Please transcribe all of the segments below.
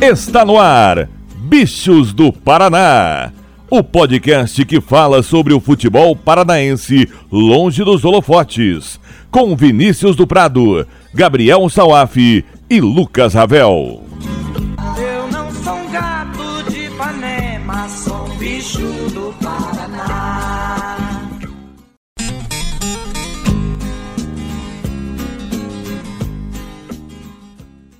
Está no ar, Bichos do Paraná. O podcast que fala sobre o futebol paranaense longe dos holofotes. Com Vinícius do Prado, Gabriel Sauaf e Lucas Ravel.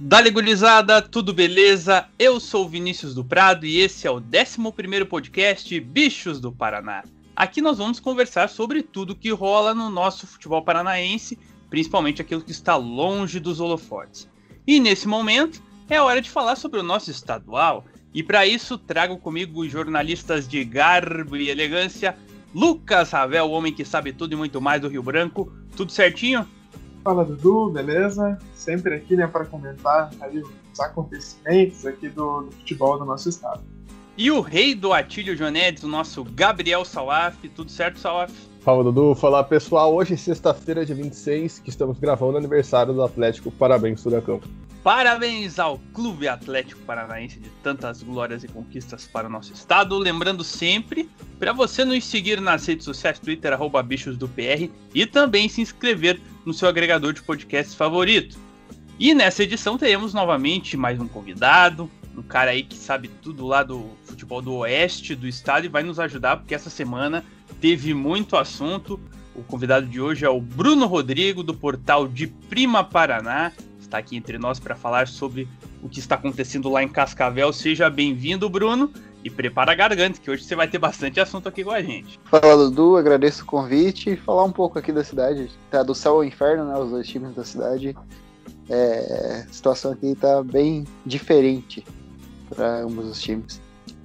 Dale gurizada, tudo beleza? Eu sou Vinícius do Prado e esse é o 11º podcast Bichos do Paraná. Aqui nós vamos conversar sobre tudo que rola no nosso futebol paranaense, principalmente aquilo que está longe dos holofotes. E nesse momento é hora de falar sobre o nosso estadual, e para isso trago comigo os jornalistas de garbo e elegância, Lucas Ravel, o homem que sabe tudo e muito mais do Rio Branco. Tudo certinho? Fala Dudu, beleza? Sempre aqui, né, para comentar aí os acontecimentos aqui do, do, futebol do nosso estado. E o rei do Atílio Jonedes, o nosso Gabriel Salaf. Tudo certo, Salaf? Fala Dudu, fala pessoal. Hoje, sexta-feira, dia 26, que estamos gravando o aniversário do Atlético. Parabéns, Furacão. Parabéns ao Clube Atlético Paranaense de tantas glórias e conquistas para o nosso estado. Lembrando sempre para você nos seguir nas redes sociais, Twitter, arroba bichos do PR, e também se inscrever no seu agregador de podcasts favorito. E nessa edição teremos novamente mais um convidado, um cara aí que sabe tudo lá do futebol do oeste do estado e vai nos ajudar, porque essa semana teve muito assunto. O convidado de hoje é o Bruno Rodrigo, do portal de Prima Paraná está aqui entre nós para falar sobre o que está acontecendo lá em Cascavel. Seja bem-vindo, Bruno, e prepara a garganta, que hoje você vai ter bastante assunto aqui com a gente. Fala, Dudu, agradeço o convite e falar um pouco aqui da cidade. Tá do céu ao inferno, né? Os dois times da cidade. É, a situação aqui está bem diferente para ambos os times.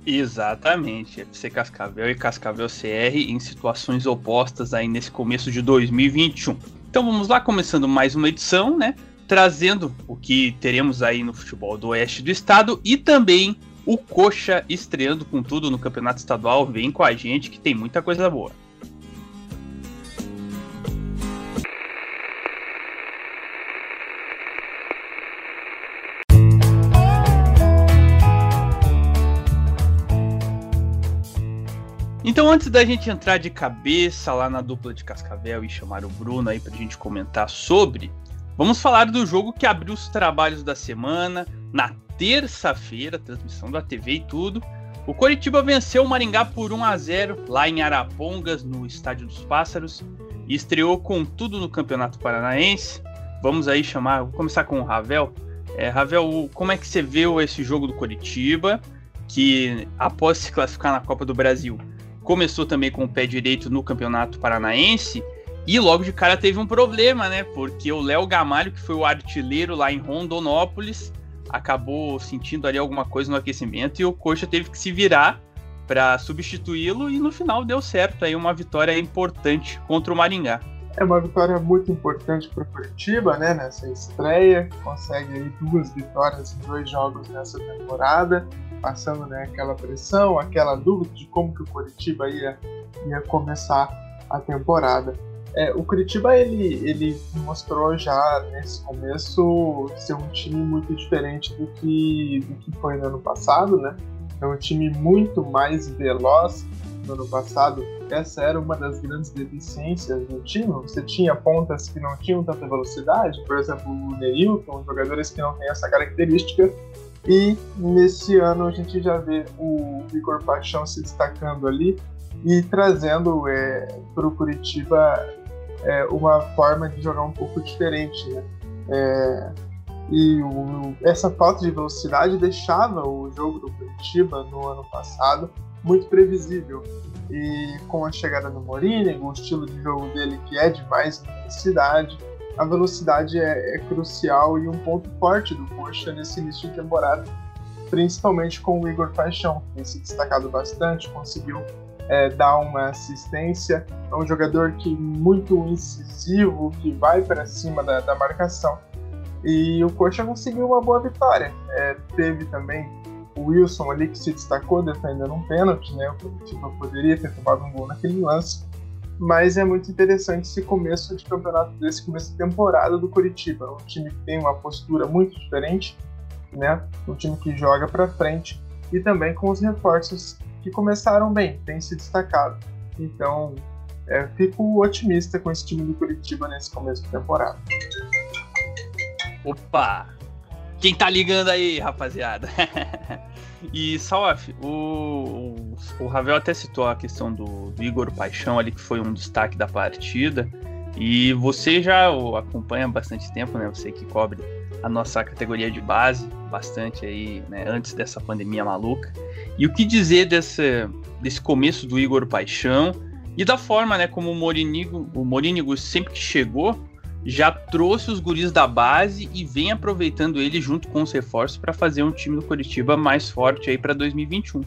Exatamente, FC Cascavel e Cascavel CR em situações opostas aí nesse começo de 2021. Então vamos lá, começando mais uma edição, né? trazendo o que teremos aí no futebol do oeste do estado e também o Coxa estreando com tudo no campeonato estadual. Vem com a gente que tem muita coisa boa. Então, antes da gente entrar de cabeça lá na dupla de Cascavel e chamar o Bruno aí pra gente comentar sobre, Vamos falar do jogo que abriu os trabalhos da semana, na terça-feira, transmissão da TV e tudo. O Coritiba venceu o Maringá por 1 a 0 lá em Arapongas, no Estádio dos Pássaros, e estreou com tudo no Campeonato Paranaense. Vamos aí chamar, vou começar com o Ravel. É, Ravel, como é que você viu esse jogo do Coritiba, que após se classificar na Copa do Brasil, começou também com o pé direito no Campeonato Paranaense e logo de cara teve um problema, né? Porque o Léo Gamalho, que foi o artilheiro lá em Rondonópolis, acabou sentindo ali alguma coisa no aquecimento e o Coxa teve que se virar para substituí-lo e no final deu certo aí uma vitória importante contra o Maringá. É uma vitória muito importante para o Curitiba, né? Nessa estreia, consegue aí duas vitórias em dois jogos nessa temporada, passando né, aquela pressão, aquela dúvida de como que o Curitiba ia, ia começar a temporada. É, o Curitiba ele, ele mostrou já nesse começo ser um time muito diferente do que, do que foi no ano passado, né? É um time muito mais veloz no ano passado. Essa era uma das grandes deficiências do time. Você tinha pontas que não tinham tanta velocidade, por exemplo, o Neilton, jogadores que não têm essa característica. E nesse ano a gente já vê o Igor Paixão se destacando ali e trazendo é, para o Curitiba é, uma forma de jogar um pouco diferente, né? É, e o, essa falta de velocidade deixava o jogo do Curitiba no ano passado muito previsível. E com a chegada do Mourinho, o estilo de jogo dele que é de mais velocidade, a velocidade é, é, crucial e um ponto forte do Coxa nesse início de temporada, principalmente com o Igor Paixão, que tem se destacado bastante, conseguiu é, dar uma assistência. É um jogador que muito incisivo, que vai para cima da, da, marcação. E o Coxa conseguiu uma boa vitória. É, teve também o Wilson ali que se destacou defendendo um pênalti, né? O Curitiba poderia ter tomado um gol naquele lance. Mas é muito interessante esse começo de campeonato, desse começo de temporada do Curitiba. Um time que tem uma postura muito diferente, né? Um time que joga para frente e também com os reforços que começaram bem, tem se destacado. Então, é, fico otimista com esse time do Curitiba nesse começo de temporada. Opa! Quem tá ligando aí, rapaziada? e, Salaf, o, o, Ravel até citou a questão do, do, Igor Paixão ali, que foi um destaque da partida. E você já o acompanha há bastante tempo, né? Você que cobre a nossa categoria de base, bastante aí, né? Antes dessa pandemia maluca. E o que dizer desse, desse começo do Igor Paixão e da forma, né, como o Morínigo, o Morínigo sempre que chegou, já trouxe os guris da base e vem aproveitando ele junto com os reforços para fazer um time do Curitiba mais forte aí para 2021.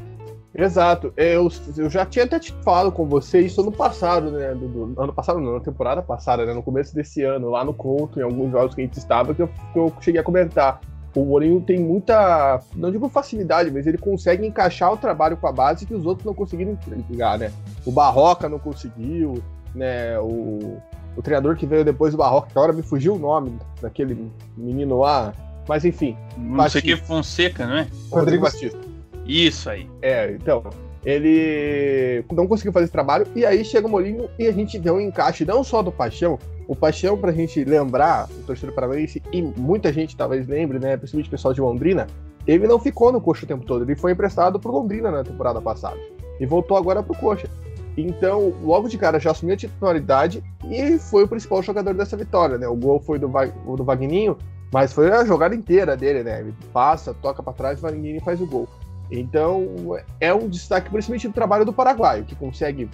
Exato. Eu, eu já tinha até te falado com você isso ano passado, né? Do, do, ano passado, não, na temporada passada, né? No começo desse ano, lá no Conto, em alguns jogos que a gente estava, que eu, que eu cheguei a comentar. O Mourinho tem muita, não digo facilidade, mas ele consegue encaixar o trabalho com a base que os outros não conseguiram ligar, né? O Barroca não conseguiu, né? O, o treinador que veio depois do Barroca, que agora me fugiu o nome daquele menino lá, mas enfim. Não Batista. sei que Fonseca, não é? Rodrigo Batista. Isso aí. É, então, ele não conseguiu fazer esse trabalho, e aí chega o Mourinho e a gente vê um encaixe não só do Paixão, o Paixão, pra gente lembrar, o torcedor paranaense, e muita gente talvez lembre, né, principalmente o pessoal de Londrina, ele não ficou no Coxa o tempo todo, ele foi emprestado pro Londrina na temporada passada, e voltou agora pro Coxa. Então, logo de cara já assumiu a titularidade e foi o principal jogador dessa vitória, né? O gol foi do, Va do Vagninho, mas foi a jogada inteira dele, né? Ele passa, toca para trás, Vagninho faz o gol. Então, é um destaque principalmente do trabalho do Paraguai, que consegue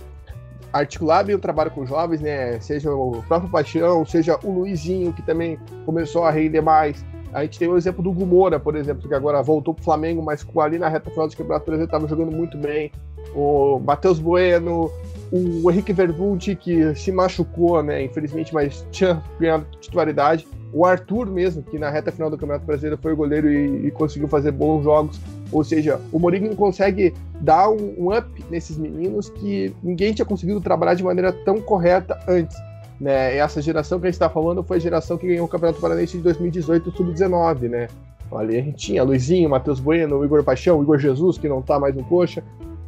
articular bem o trabalho com jovens, né? Seja o próprio Paixão, seja o Luizinho, que também começou a render mais. A gente tem o exemplo do Gumora, por exemplo, que agora voltou pro Flamengo, mas ali na reta final do campeonato, exemplo, estava jogando muito bem. O Matheus Bueno, o Henrique Verbunti, que se machucou, né? Infelizmente, mas tinha ganhado titularidade. O Arthur mesmo, que na reta final do Campeonato Brasileiro foi goleiro e, e conseguiu fazer bons jogos. Ou seja, o Mourinho consegue dar um, um, up nesses meninos que ninguém tinha conseguido trabalhar de maneira tão correta antes. Né? Essa geração que a gente está falando foi a geração que ganhou o Campeonato Paranaense de 2018, sub-19, né? Ali a gente tinha Luizinho, Matheus Bueno, Igor Paixão, Igor Jesus, que não está mais no coxa.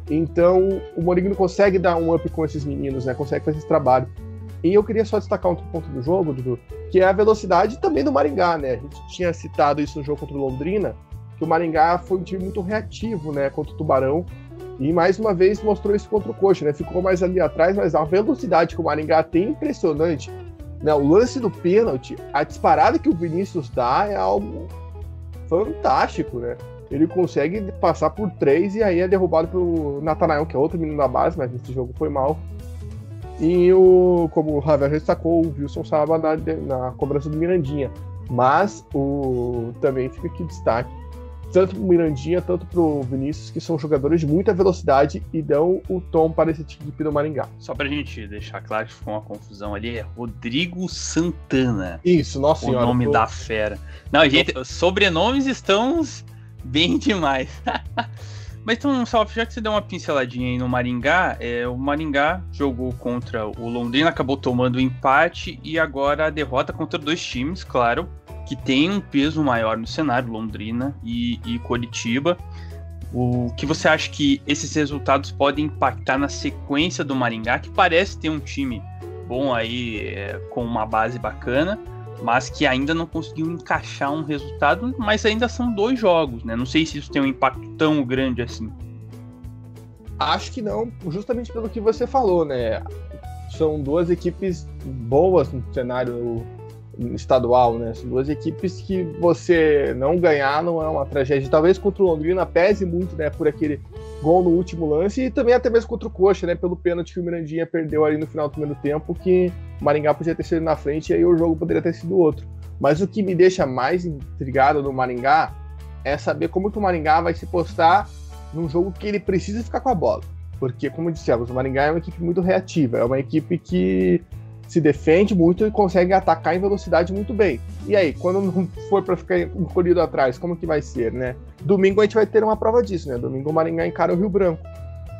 Então, o Mourinho consegue dar um up com esses meninos, né? Consegue fazer esse trabalho. E eu queria só destacar outro ponto do jogo, Dudu, que é a velocidade também do Maringá, né? A gente tinha citado isso no jogo contra o Londrina, que o Maringá foi um time muito reativo, né, contra o Tubarão. E mais uma vez mostrou isso contra o Coxa, né? Ficou mais ali atrás, mas a velocidade que o Maringá tem é impressionante. Né? O lance do pênalti, a disparada que o Vinícius dá é algo fantástico, né? Ele consegue passar por três e aí é derrubado pelo Natanael, que é outro menino da base, mas nesse jogo foi mal. E o, como o Ravel destacou, o Wilson Saba na, na cobrança do Mirandinha. Mas o também fica aqui destaque tanto pro Mirandinha, tanto pro Vinícius, que são jogadores de muita velocidade e dão o tom para esse equipe do Maringá. Só pra gente deixar claro que ficou uma confusão ali, é Rodrigo Santana. Isso, nossa o senhora. O nome tô... da fera. Não, gente, sobrenomes estão bem demais. Mas então, Salve, já que você deu uma pinceladinha aí no Maringá, é, o Maringá jogou contra o Londrina, acabou tomando o empate e agora a derrota contra dois times, claro, que tem um peso maior no cenário, Londrina e, e Coritiba. O que você acha que esses resultados podem impactar na sequência do Maringá, que parece ter um time bom aí, é, com uma base bacana, mas que ainda não conseguiu encaixar um resultado, mas ainda são dois jogos, né? Não sei se isso tem um impacto tão grande assim. Acho que não, justamente pelo que você falou, né? São duas equipes boas no cenário estadual, né? São duas equipes que você não ganhar não é uma tragédia. Talvez contra o Londrina pese muito, né? Por aquele gol no último lance e também até mesmo contra o Coxa, né? Pelo pênalti que o Mirandinha perdeu ali no final do primeiro tempo, que o Maringá podia ter sido na frente e aí o jogo poderia ter sido outro. Mas o que me deixa mais intrigado no Maringá é saber como que o Maringá vai se postar num jogo que ele precisa ficar com a bola. Porque, como dissemos, o Maringá é uma equipe muito reativa, é uma equipe que se defende muito e consegue atacar em velocidade muito bem. E aí, quando não for para ficar encolhido atrás, como que vai ser, né? Domingo a gente vai ter uma prova disso, né? Domingo o Maringá encara o Rio Branco.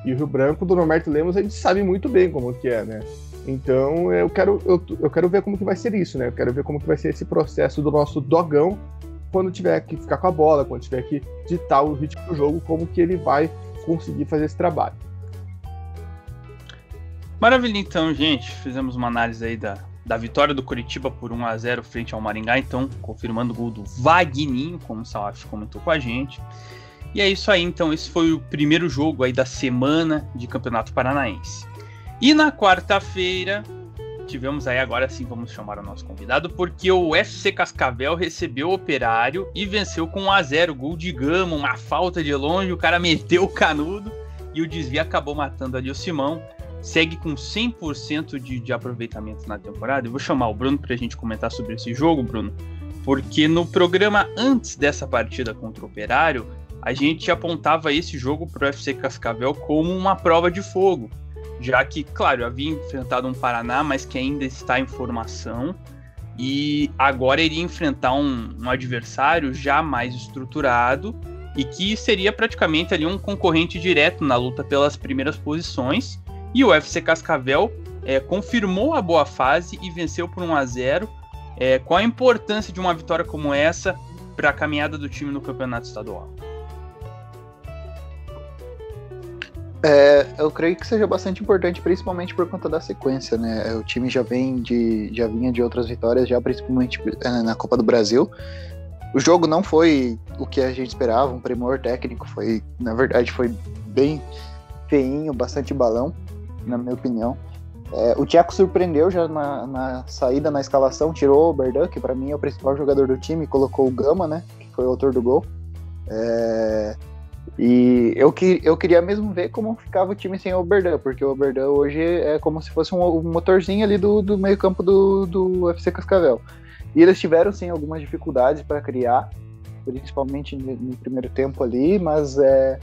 E o Rio Branco do Norberto Lemos a gente sabe muito bem como que é, né? Então eu quero, eu, eu quero ver como que vai ser isso, né? Eu quero ver como que vai ser esse processo do nosso dogão quando tiver que ficar com a bola, quando tiver que ditar o ritmo do jogo, como que ele vai conseguir fazer esse trabalho. Maravilha, então, gente. Fizemos uma análise aí da, da vitória do Curitiba por 1 a 0 frente ao Maringá, então, confirmando o gol do Vagninho, como o Salaf comentou com a gente. E é isso aí, então, esse foi o primeiro jogo aí da semana de Campeonato Paranaense. E na quarta-feira, tivemos aí agora sim vamos chamar o nosso convidado, porque o FC Cascavel recebeu o Operário e venceu com 1 a 0 gol de Gama, uma falta de longe, o cara meteu o canudo e o desvio acabou matando ali o Simão. Segue com 100% de, de aproveitamento na temporada. Eu vou chamar o Bruno para a gente comentar sobre esse jogo, Bruno, porque no programa antes dessa partida contra o Operário, a gente apontava esse jogo para o FC Cascavel como uma prova de fogo já que, claro, havia enfrentado um Paraná, mas que ainda está em formação, e agora iria enfrentar um, um adversário já mais estruturado e que seria praticamente ali um concorrente direto na luta pelas primeiras posições. E o UFC Cascavel é, confirmou a boa fase e venceu por 1 a 0. É, qual a importância de uma vitória como essa para a caminhada do time no campeonato estadual? É, eu creio que seja bastante importante, principalmente por conta da sequência, né? O time já vem de, já vinha de outras vitórias, já principalmente é, na Copa do Brasil. O jogo não foi o que a gente esperava, um primor técnico, foi, na verdade, foi bem feinho, bastante balão, na minha opinião. É, o Tcheco surpreendeu já na, na, saída, na escalação, tirou o Berdan, que para mim é o principal jogador do time, colocou o Gama, né? Que foi o autor do gol. É, e eu, que, eu queria mesmo ver como ficava o time sem o Oberdan, porque o Oberdan hoje é como se fosse um, um motorzinho ali do, do meio-campo do, do UFC Cascavel. E eles tiveram sim algumas dificuldades para criar, principalmente no, no, primeiro tempo ali, mas é,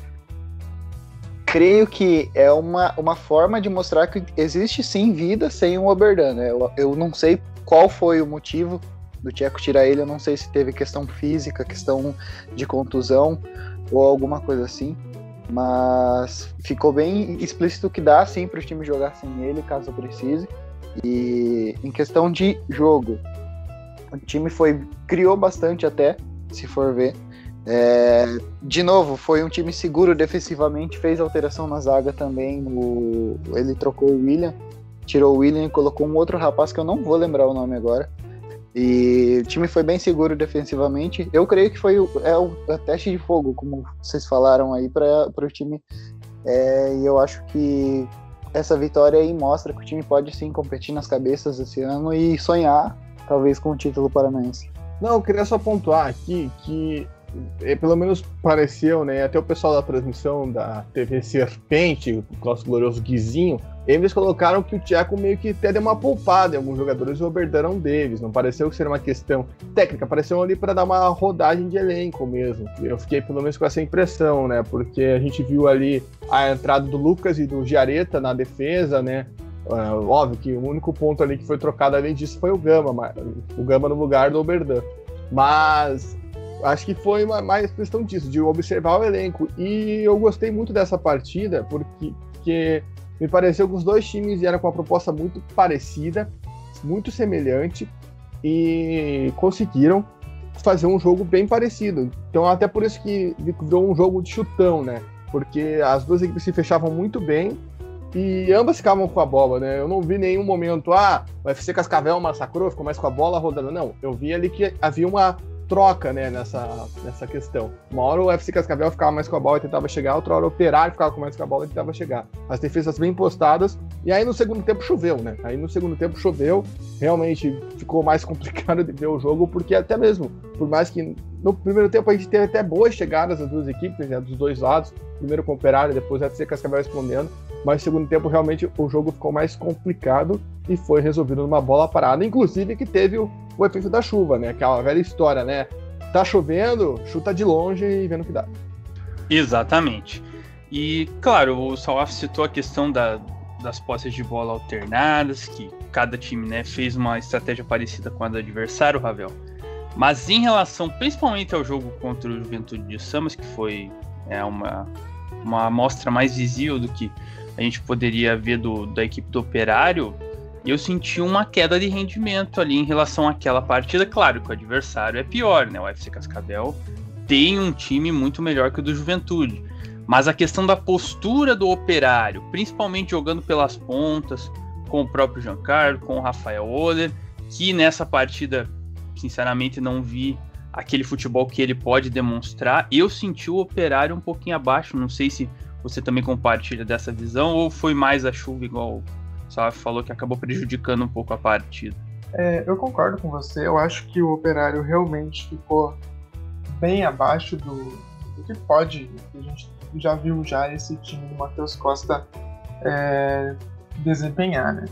creio que é uma, uma forma de mostrar que existe sim vida sem o Oberdan. Né? Eu, eu não sei qual foi o motivo do Tcheco tirar ele, eu não sei se teve questão física, questão de contusão ou alguma coisa assim. Mas ficou bem explícito que dá sim para o time jogar sem ele, caso precise. E em questão de jogo, o time foi criou bastante até, se for ver. É, de novo, foi um time seguro defensivamente, fez alteração na zaga também. O, ele trocou o William, tirou o William e colocou um outro rapaz que eu não vou lembrar o nome agora. E o time foi bem seguro defensivamente. Eu creio que foi o, é o, é o teste de fogo, como vocês falaram aí, para o time. É, e eu acho que essa vitória aí mostra que o time pode sim competir nas cabeças esse ano e sonhar, talvez, com o título paranaense. Não, eu queria só pontuar aqui que é, pelo menos pareceu, né? Até o pessoal da transmissão da TV Serpente, o nosso glorioso Guizinho, eles colocaram que o Tcheco meio que até deu uma poupada em alguns jogadores e o Oberdan um deles. Não pareceu que seria uma questão técnica, pareceu ali para dar uma rodagem de elenco mesmo. Eu fiquei pelo menos com essa impressão, né? Porque a gente viu ali a entrada do Lucas e do Giareta na defesa, né? Uh, óbvio que o único ponto ali que foi trocado além disso foi o Gama, o Gama no lugar do Oberdan. Mas acho que foi mais questão disso, de observar o elenco. E eu gostei muito dessa partida, porque, porque me pareceu que os dois times vieram com uma proposta muito parecida, muito semelhante, e conseguiram fazer um jogo bem parecido. Então, até por isso que virou um jogo de chutão, né? Porque as duas equipes se fechavam muito bem e ambas ficavam com a bola, né? Eu não vi nenhum momento, ah, o FC Cascavel massacrou, ficou mais com a bola rodando. Não, eu vi ali que havia uma troca, né, nessa, nessa questão. Uma hora o UFC Cascavel ficava mais com a bola e tentava chegar, outra hora o Operário ficava mais com a bola e tentava chegar. As defesas bem postadas, e aí no segundo tempo choveu, né? Aí no segundo tempo choveu, realmente ficou mais complicado de ver o jogo, porque até mesmo, por mais que no primeiro tempo a gente teve até boas chegadas das duas equipes, né, dos dois lados, primeiro com o Operário, depois o FC Cascavel respondendo, mas segundo tempo realmente o jogo ficou mais complicado e foi resolvido numa bola parada, inclusive que teve o, o efeito da chuva, né? Aquela velha história, né? Tá chovendo, chuta de longe e vendo que dá. Exatamente. E, claro, o Salaf citou a questão da, das posses de bola alternadas, que cada time né, fez uma estratégia parecida com a do adversário, Ravel. Mas em relação principalmente ao jogo contra o Juventude de Samas, que foi é, uma, uma amostra mais visível do que a gente poderia ver do, da equipe do Operário, eu senti uma queda de rendimento ali em relação àquela partida. Claro que o adversário é pior, né? O FC Cascavel tem um time muito melhor que o do Juventude. Mas a questão da postura do operário, principalmente jogando pelas pontas, com o próprio Giancarlo, com o Rafael Oller, que nessa partida, sinceramente, não vi aquele futebol que ele pode demonstrar. Eu senti o operário um pouquinho abaixo, não sei se você também compartilha dessa visão ou foi mais a chuva, igual Salaf falou, que acabou prejudicando um pouco a partida. É, eu concordo com você, eu acho que o operário realmente ficou bem abaixo do, do que pode, a gente já viu já esse time do Matheus Costa é, desempenhar, né?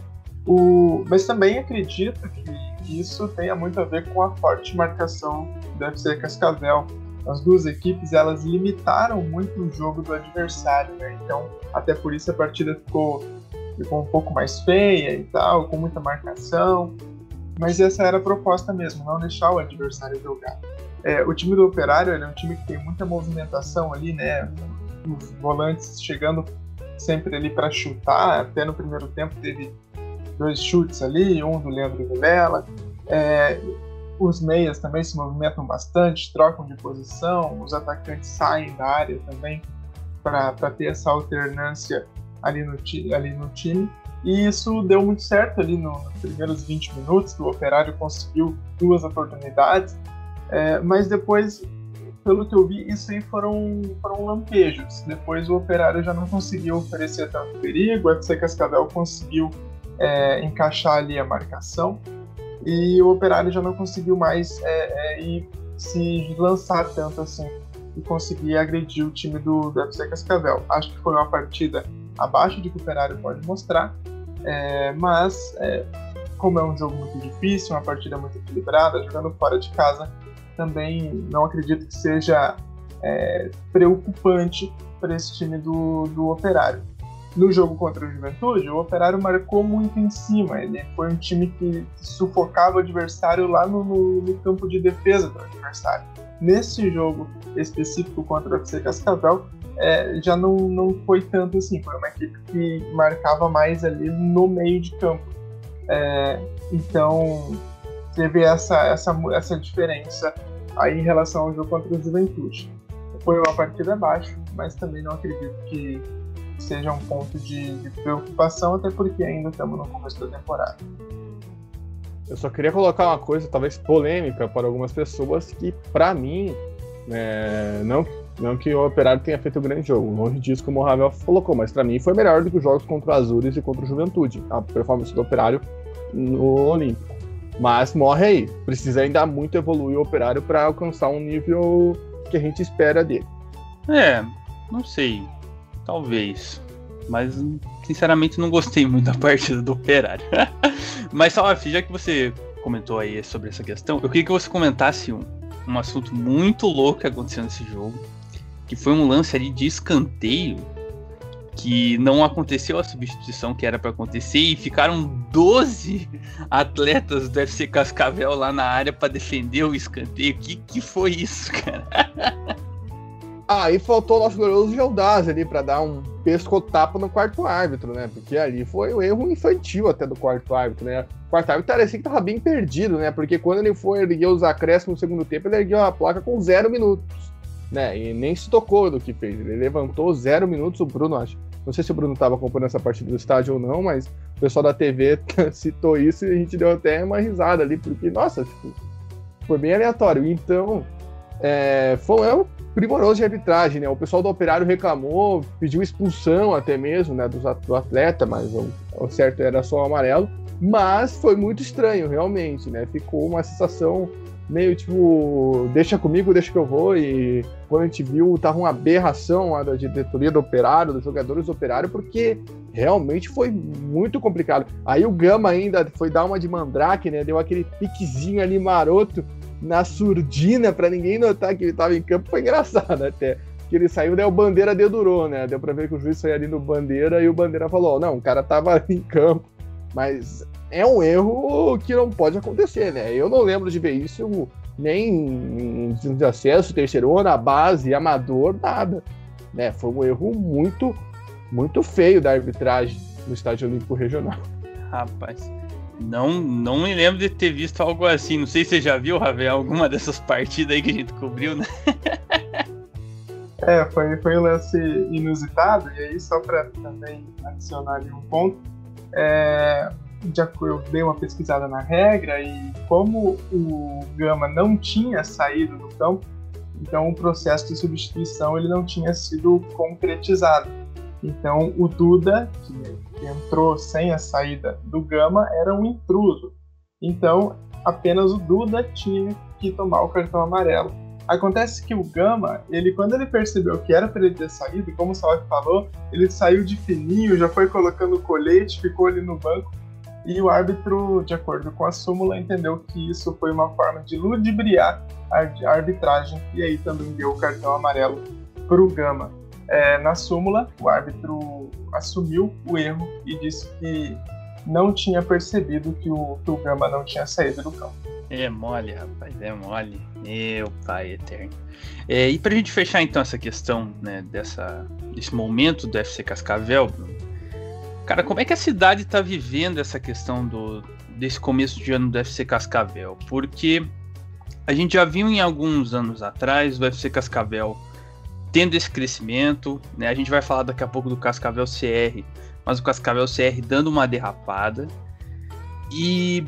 O, mas também acredito que isso tenha muito a ver com a forte marcação do FC Cascavel. As duas equipes elas limitaram muito o jogo do adversário, né? Então até por isso a partida ficou, ficou um pouco mais feia e tal, com muita marcação. Mas essa era a proposta mesmo, não deixar o adversário jogar. É, o time do Operário é um time que tem muita movimentação ali, né? Os volantes chegando sempre ali para chutar. Até no primeiro tempo teve dois chutes ali, um do Leandro Vilela. É, os meias também se movimentam bastante, trocam de posição, os atacantes saem da área também para ter essa alternância ali no, ali no time. E isso deu muito certo ali no, nos primeiros 20 minutos, que o Operário conseguiu duas oportunidades. É, mas depois, pelo que eu vi, isso aí foram, foram lampejos. Depois o Operário já não conseguiu oferecer tanto perigo, o FC Cascavel conseguiu é, encaixar ali a marcação e o Operário já não conseguiu mais é, é, se lançar tanto assim e conseguir agredir o time do, do FC Cascavel. Acho que foi uma partida abaixo de que o Operário pode mostrar, é, mas é, como é um jogo muito difícil, uma partida muito equilibrada, jogando fora de casa, também não acredito que seja é, preocupante para esse time do, do Operário. No jogo contra o Juventude, o Operário marcou muito em cima. Ele foi um time que sufocava o adversário lá no, no, no campo de defesa do adversário. Nesse jogo específico contra o FC Cascavel, é, já não, não foi tanto assim. Foi uma equipe que marcava mais ali no meio de campo. É, então, teve essa, essa, essa diferença aí em relação ao jogo contra o Juventude. Foi uma partida abaixo, mas também não acredito que seja um ponto de, de preocupação, até porque ainda estamos no começo da temporada. Eu só queria colocar uma coisa, talvez polêmica para algumas pessoas, que para mim, é, não, não que o Operário tenha feito um grande jogo, longe disso, como o Ravel colocou, mas para mim foi melhor do que os jogos contra o Azures e contra o Juventude, a performance do Operário no Olímpico. Mas morre aí. Precisa ainda muito evoluir o operário para alcançar um nível que a gente espera dele. É, não sei. Talvez. Mas, sinceramente, não gostei muito da partida do operário. Mas, Salaf, já que você comentou aí sobre essa questão, eu queria que você comentasse um, um assunto muito louco que aconteceu nesse jogo. Que foi um lance ali de escanteio que não aconteceu a substituição que era para acontecer e ficaram 12 atletas do FC Cascavel lá na área para defender o escanteio. Que que foi isso, cara? Ah, e faltou o nosso glorioso Geldaz ali para dar um pescotapa no quarto árbitro, né? Porque ali foi um erro infantil até do quarto árbitro, né? O quarto árbitro parecia que tava bem perdido, né? Porque quando ele foi erguer os acréscimos no segundo tempo, ele ergueu a placa com zero minutos, né? E nem se tocou do que fez. Ele levantou zero minutos, o Bruno, acho não sei se o Bruno estava acompanhando essa partida do estádio ou não, mas o pessoal da TV citou isso e a gente deu até uma risada ali, porque, nossa, tipo, foi bem aleatório. Então, é, foi um erro primoroso de arbitragem, né? O pessoal do Operário reclamou, pediu expulsão até mesmo, né, do, atleta, mas o, o certo era só o amarelo. Mas foi muito estranho, realmente, né? Ficou uma sensação meio tipo, deixa comigo, deixa que eu vou. E quando a gente viu, tava uma aberração lá da diretoria do operário, dos jogadores do operário, porque realmente foi muito complicado. Aí o Gama ainda foi dar uma de mandrake, né? Deu aquele piquezinho ali maroto na surdina para ninguém notar que ele tava em campo. Foi engraçado até. Que ele saiu, daí o Bandeira dedurou, né? Deu pra ver que o juiz saiu ali no Bandeira e o Bandeira falou: não, o cara tava em campo. Mas é um erro que não pode acontecer, né? Eu não lembro de ver isso nem em de acesso, terceiro, na base, amador, nada. Né? Foi um erro muito, muito feio da arbitragem no Estádio Olímpico Regional. Rapaz, não, não me lembro de ter visto algo assim. Não sei se você já viu, Ravel, alguma dessas partidas aí que a gente cobriu, né? É, foi, foi um lance inusitado, e aí só para também adicionar ali um ponto, é, já eu dei uma pesquisada na regra e como o Gama não tinha saído do campo, então o processo de substituição ele não tinha sido concretizado. Então o Duda, que entrou sem a saída do Gama, era um intruso. Então apenas o Duda tinha que tomar o cartão amarelo. Acontece que o Gama, ele quando ele percebeu que era para ele ter saído, como o Salve falou, ele saiu de fininho, já foi colocando o colete, ficou ali no banco. E o árbitro, de acordo com a súmula, entendeu que isso foi uma forma de ludibriar a arbitragem e aí também deu o cartão amarelo para o Gama. É, na súmula, o árbitro assumiu o erro e disse que não tinha percebido que o, que o Gama não tinha saído do campo. É mole, rapaz, é mole. Meu pai eterno. É, e pra gente fechar então essa questão, né, dessa, desse momento do FC Cascavel, cara, como é que a cidade tá vivendo essa questão do, desse começo de ano do FC Cascavel? Porque a gente já viu em alguns anos atrás o FC Cascavel tendo esse crescimento, né? A gente vai falar daqui a pouco do Cascavel CR, mas o Cascavel CR dando uma derrapada. E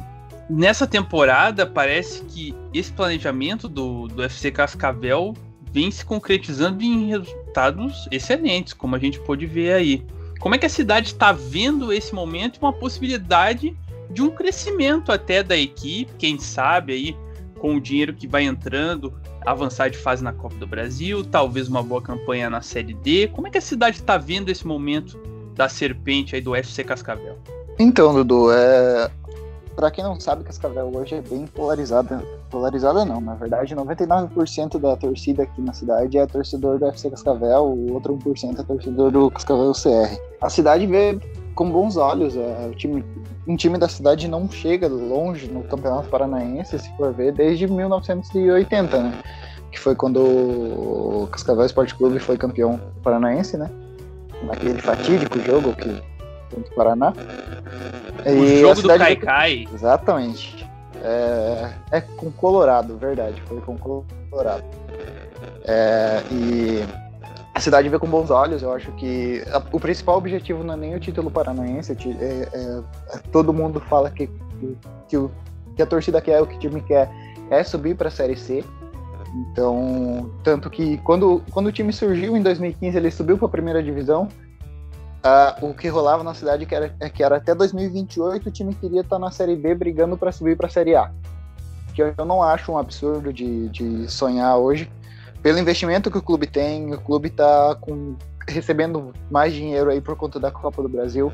nessa temporada parece que esse planejamento do, do FC Cascavel vem se concretizando em resultados excelentes, como a gente pôde ver aí. Como é que a cidade está vendo esse momento e uma possibilidade de um crescimento até da equipe, quem sabe aí com o dinheiro que vai entrando, avançar de fase na Copa do Brasil, talvez uma boa campanha na Série D. Como é que a cidade está vendo esse momento da serpente aí do FC Cascavel? Então, Dudu, é... para quem não sabe, Cascavel hoje é bem polarizada. Polarizada não, na verdade, 99% da torcida aqui na cidade é torcedor do FC Cascavel, o outro 1% é torcedor do Cascavel CR. A cidade vê com bons olhos. É, o time, um time da cidade não chega longe no Campeonato Paranaense, se for ver, desde 1980, né? Que foi quando o Cascavel Esporte Clube foi campeão paranaense, né? Naquele fatídico jogo que contra o Paraná. O e jogo do Caicai. Exatamente. É, é com Colorado, verdade. Foi com Colorado. É, e a cidade vê com bons olhos. Eu acho que a, o principal objetivo não é nem o título paranaense. É, é, é, todo mundo fala que, que, que, o, que a torcida quer, o que o time quer é subir para a Série C. Então, tanto que quando, quando o time surgiu em 2015, ele subiu para a primeira divisão. Uh, o que rolava na cidade que era, é que era até 2028 o time queria estar tá na Série B brigando para subir para a Série A. Que eu não acho um absurdo de, de sonhar hoje pelo investimento que o clube tem, o clube está recebendo mais dinheiro aí por conta da Copa do Brasil.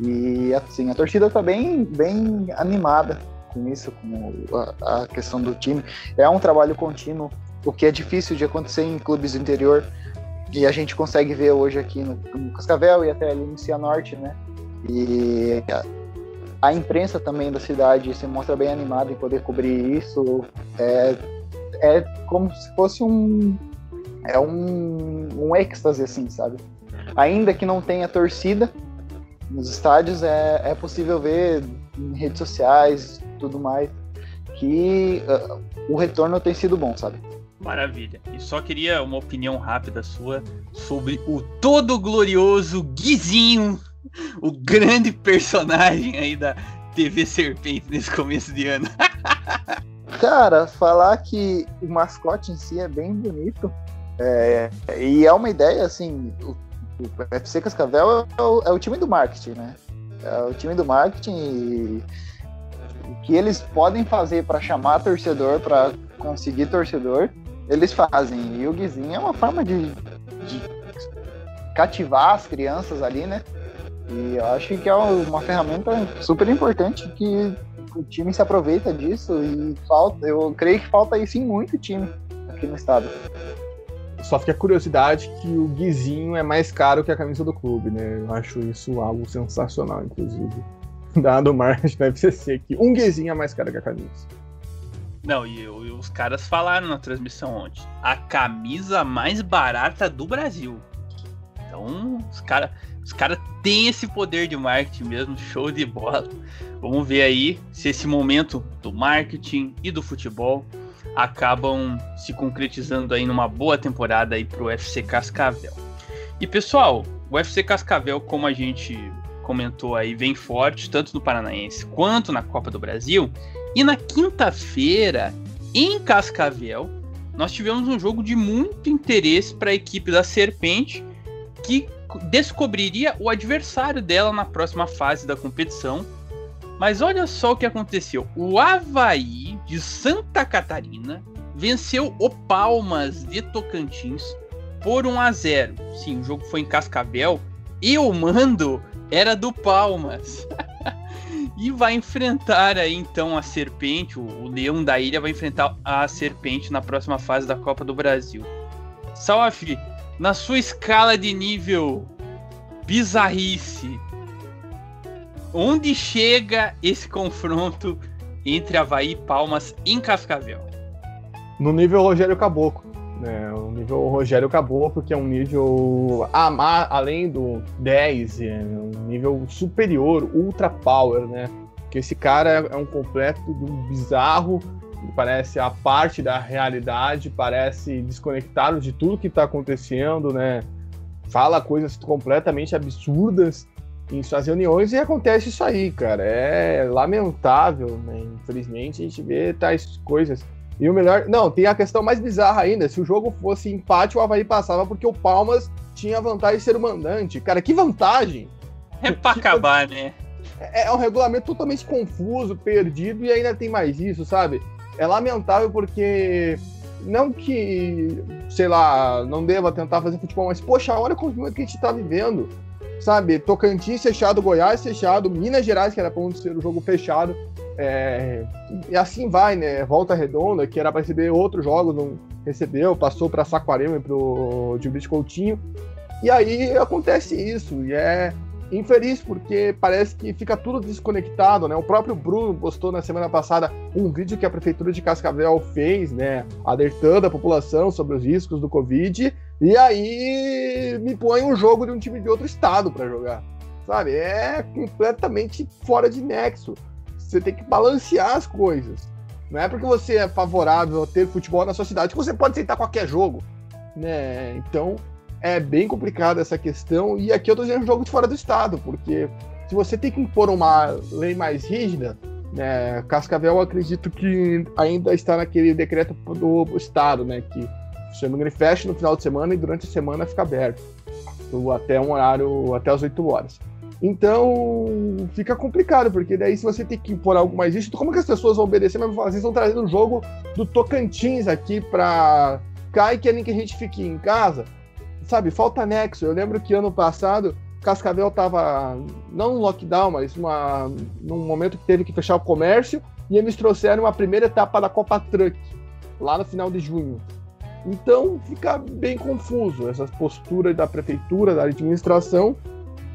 E assim, a torcida está bem, bem animada com isso, com a, a, questão do time. É um trabalho contínuo, o que é difícil de acontecer em clubes do interior. E a gente consegue ver hoje aqui no, no Cascavel e até ali no Cianorte, né? E a, a, imprensa também da cidade se mostra bem animada em poder cobrir isso. É, é como se fosse um é um, um êxtase assim, sabe? Ainda que não tenha torcida nos estádios, é, é possível ver em redes sociais, tudo mais, que uh, o retorno tem sido bom, sabe? Maravilha. E só queria uma opinião rápida sua sobre o todo glorioso Guizinho, o grande personagem aí da TV Serpente nesse começo de ano. Cara, falar que o mascote em si é bem bonito. É, e é uma ideia, assim, o, o FC Cascavel é o, é o, time do marketing, né? É o time do marketing e o que eles podem fazer para chamar torcedor, para conseguir torcedor, eles fazem. E o Guizinho é uma forma de, de cativar as crianças ali, né? E eu acho que é uma ferramenta super importante que o time se aproveita disso e falta, eu creio que falta isso em muito time aqui no estado. Só fica a curiosidade que o guizinho é mais caro que a camisa do clube, né? Eu acho isso algo sensacional, inclusive. Dado o marketing da FCC, que um guizinho é mais caro que a camisa. Não, e, e, os caras falaram na transmissão ontem. A camisa mais barata do Brasil. Então, os caras Os caras têm esse poder de marketing mesmo, show de bola. Vamos ver aí se esse momento do marketing e do futebol acabam se concretizando aí numa boa temporada aí pro UFC Cascavel. E pessoal, o UFC Cascavel, como a gente comentou aí, vem forte, tanto no Paranaense quanto na Copa do Brasil. E na quinta-feira, em Cascavel, nós tivemos um jogo de muito interesse para a equipe da Serpente, que descobriria o adversário dela na próxima fase da competição. Mas olha só o que aconteceu. O Havaí de Santa Catarina venceu o Palmas de Tocantins por 1 a 0. Sim, o jogo foi em Cascavel e o mando era do Palmas. e vai enfrentar aí então a Serpente, o, Leão da Ilha vai enfrentar a Serpente na próxima fase da Copa do Brasil. Salaf, na sua escala de nível bizarrice, onde chega esse confronto entre Havaí e Palmas em Cascavel? No nível Rogério Caboclo. Né, o nível Rogério Caboclo, que é um nível a, além do 10, é um nível superior, ultra power, né? Que esse cara é um completo do bizarro, parece a parte da realidade, parece desconectado de tudo que está acontecendo, né? Fala coisas completamente absurdas em suas reuniões e acontece isso aí, cara. É lamentável, né? Infelizmente a gente vê tais coisas. E o melhor. Não, tem a questão mais bizarra ainda. Se o jogo fosse empate, o Havaí passava porque o Palmas tinha vantagem de ser o mandante. Cara, que vantagem! É pra acabar, né? É, é um regulamento totalmente confuso, perdido, e ainda tem mais isso, sabe? É lamentável porque. Não que, sei lá, não deva tentar fazer futebol, mas, poxa, olha o momento que a gente tá vivendo sabe? Tocantins fechado, Goiás fechado, Minas Gerais, que era para ser o jogo fechado. É, e assim vai, né? Volta Redonda, que era para receber outros jogos, não recebeu, passou para Saquarema e para o Coutinho. E aí acontece isso, e é infeliz porque parece que fica tudo desconectado, né? O próprio Bruno postou na semana passada um vídeo que a prefeitura de Cascavel fez, né, alertando a população sobre os riscos do Covid, e aí me põe um jogo de um time de outro estado para jogar. Sabe? É completamente fora de nexo. Você tem que balancear as coisas. Não é porque você é favorável a ter futebol na sua cidade que você pode aceitar qualquer jogo. Né? Então, é bem complicada essa questão. E aqui eu tô dizendo um jogo de fora do estado, porque se você tem que impor uma lei mais rígida, né, Cascavel acredito que ainda está naquele decreto do estado, né, que se não me fecha no final de semana e durante a semana fica aberto até um horário até as 8 horas. Então fica complicado, porque daí se você tem que impor algo mais rígido, como que as pessoas vão obedecer? Mas vocês estão trazendo o jogo do Tocantins aqui para cá e querem que a gente fique em casa sabe, falta nexo. Eu lembro que ano passado Cascavel estava não no lockdown, mas uma, num momento que teve que fechar o comércio e eles trouxeram a primeira etapa da Copa Truck lá no final de junho. Então fica bem confuso essa postura da prefeitura, da administração,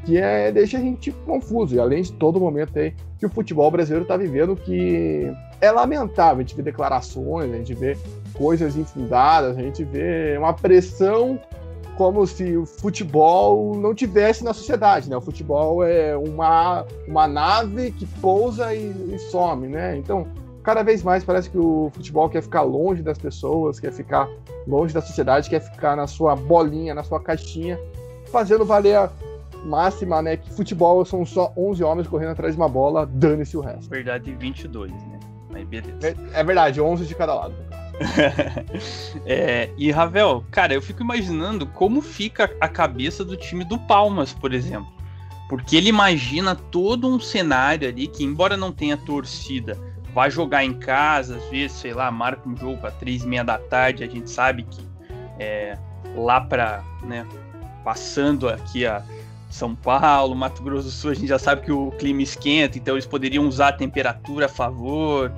que é, deixa a gente confuso. E além de todo momento aí que o futebol brasileiro está vivendo, que é lamentável. A gente vê declarações, a gente vê coisas infundadas, a gente vê uma pressão como se o futebol não tivesse na sociedade, né? O futebol é uma, uma nave que pousa e, e some, né? Então, cada vez mais parece que o futebol quer ficar longe das pessoas, quer ficar longe da sociedade, quer ficar na sua bolinha, na sua caixinha, fazendo valer a máxima, né? Que futebol são só 11 homens correndo atrás de uma bola, dane-se o resto. Verdade, 22, né? Mas beleza. É, é verdade, 11 de cada lado. é, e Ravel, cara, eu fico imaginando como fica a cabeça do time do Palmas, por exemplo. Porque ele imagina todo um cenário ali que, embora não tenha torcida, vai jogar em casa, às vezes, sei lá, marca um jogo às três e meia da tarde, a gente sabe que é, lá para, né, passando aqui a São Paulo, Mato Grosso do Sul, a gente já sabe que o clima esquenta, então eles poderiam usar a temperatura a favor,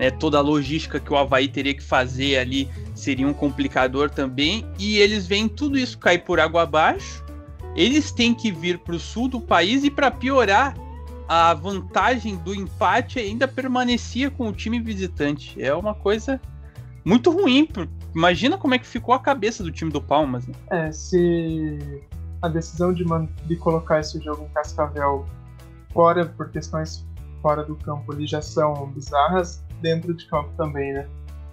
né, toda a logística que o Havaí teria que fazer ali seria um complicador também, e eles veem tudo isso cair por água abaixo. Eles têm que vir para o sul do país e para piorar, a vantagem do empate ainda permanecia com o time visitante. É uma coisa muito ruim. Imagina como é que ficou a cabeça do time do Palmas. Né? É, se a decisão de, de colocar esse jogo em Cascavel fora, por questões fora do campo ali, já são bizarras, dentro de campo também, né?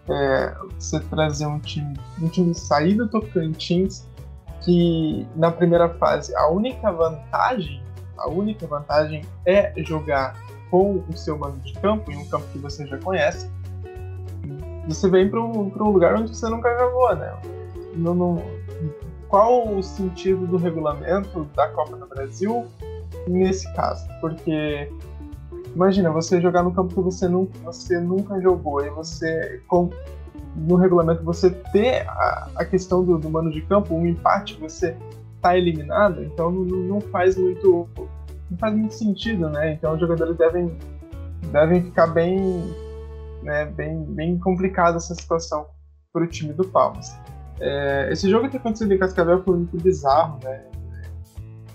É, você trazer um time, um time sair do Tocantins, que na primeira fase a única vantagem, a única vantagem é jogar com o seu mando de campo, em um campo que você já conhece, você vem para um, um lugar onde você nunca jogou, né? Não, não, qual o sentido do regulamento da Copa do Brasil nesse caso? Porque imagina você jogar no campo que você nunca, você nunca jogou e você com, no regulamento você ter a, a questão do, do, mano de campo, um empate, você tá eliminado, então não, não faz muito não faz muito sentido, né? Então os jogadores devem devem ficar bem né, bem bem complicada essa situação para o time do Palmas. É, esse jogo que aconteceu em Cascavel foi muito bizarro, né?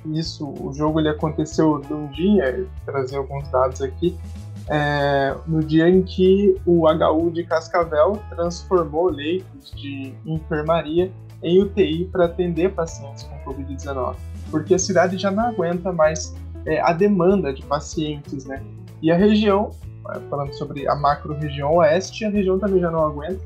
Isso, o jogo ele aconteceu num dia, trazer alguns dados aqui, é, no dia em que o HU de Cascavel transformou leitos de enfermaria em UTI para atender pacientes com Covid-19, porque a cidade já não aguenta mais é, a demanda de pacientes, né? E a região, falando sobre a macro-região oeste, a região também já não aguenta,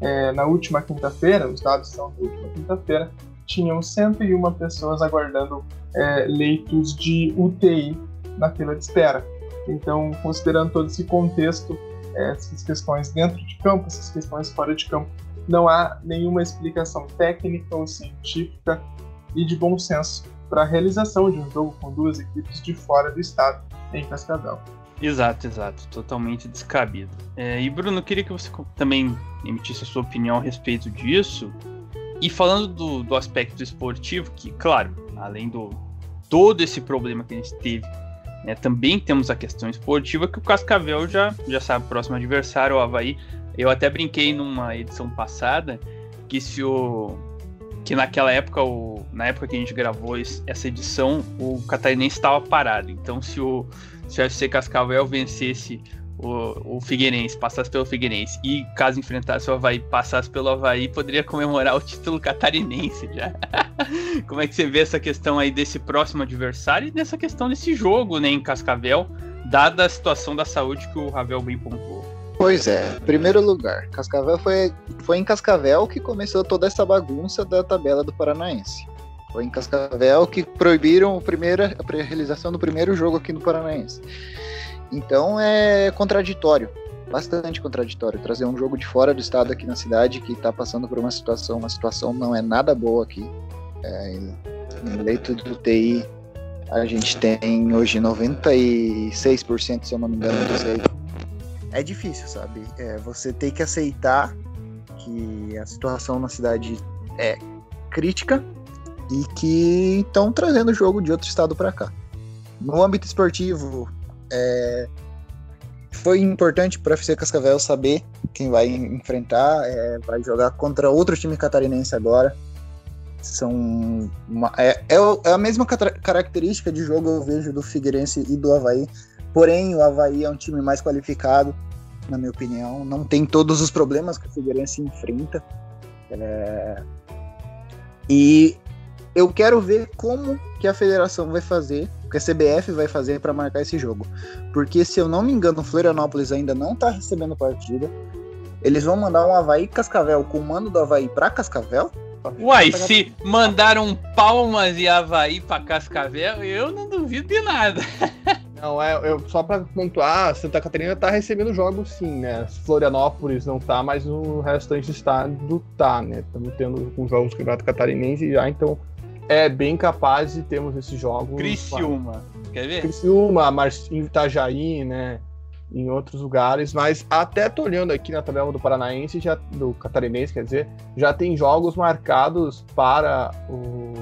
é, na última quinta-feira, os dados são da última quinta-feira, tinham 101 pessoas aguardando é, leitos de UTI na fila de espera. Então, considerando todo esse contexto, é, essas questões dentro de campo, essas questões fora de campo, não há nenhuma explicação técnica ou científica e de bom senso para a realização de um jogo com duas equipes de fora do estado em Cascavel. Exato, exato. Totalmente descabido. É, e Bruno, queria que você também emitisse a sua opinião a respeito disso. E falando do, do aspecto esportivo, que, claro, além do todo esse problema que a gente teve, né, também temos a questão esportiva, que o Cascavel já, já sabe o próximo adversário, o Havaí. Eu até brinquei numa edição passada que se o. que naquela época, o, na época que a gente gravou essa edição, o Catarinense estava parado. Então se o se o FC Cascavel vencesse o, o Figueirense, passasse pelo Figueirense e caso enfrentasse o Havaí, passasse pelo Havaí, poderia comemorar o título catarinense já. Como é que você vê essa questão aí desse próximo adversário e dessa questão desse jogo, né, em Cascavel, dada a situação da saúde que o Ravel bem pontuou? Pois é, primeiro lugar, Cascavel foi, foi em Cascavel que começou toda essa bagunça da tabela do Paranaense. Foi em Cascavel que proibiram a, primeira, a realização do primeiro jogo aqui no Paranaense. Então é contraditório, bastante contraditório, trazer um jogo de fora do estado aqui na cidade que está passando por uma situação, uma situação não é nada boa aqui. É, leito do TI a gente tem hoje 96%, se eu não me engano, dos. É difícil, sabe? É, você tem que aceitar que a situação na cidade é crítica e que estão trazendo o jogo de outro estado para cá. No âmbito esportivo, é, foi importante para a FC Cascavel saber quem vai enfrentar, é, vai jogar contra outro time catarinense agora. São uma, é, é, é, a mesma característica de jogo eu vejo do Figueirense e do Havaí, porém o Havaí é um time mais qualificado, na minha opinião, não tem todos os problemas que o Figueirense enfrenta. É, e eu quero ver como que a federação vai fazer, que a CBF vai fazer para marcar esse jogo. Porque se eu não me engano, Florianópolis ainda não tá recebendo partida. Eles vão mandar um Havaí Cascavel com o mando do Havaí para Cascavel. Uai, se mandaram Palmas e Havaí para Cascavel, eu não duvido de nada. Não, é, eu, só para pontuar, Santa Catarina tá recebendo jogos sim, né? Florianópolis não tá, mas o restante do estado tá, né? Estamos tendo com jogos do Campeonato Catarinense já, então é bem capaz de termos esses jogos. Criciúma, quer ver? Criciúma, Itajaí, né? Em outros lugares, mas até tô olhando aqui na tabela do Paranaense, já, do Catarinense, quer dizer, já tem jogos marcados para o,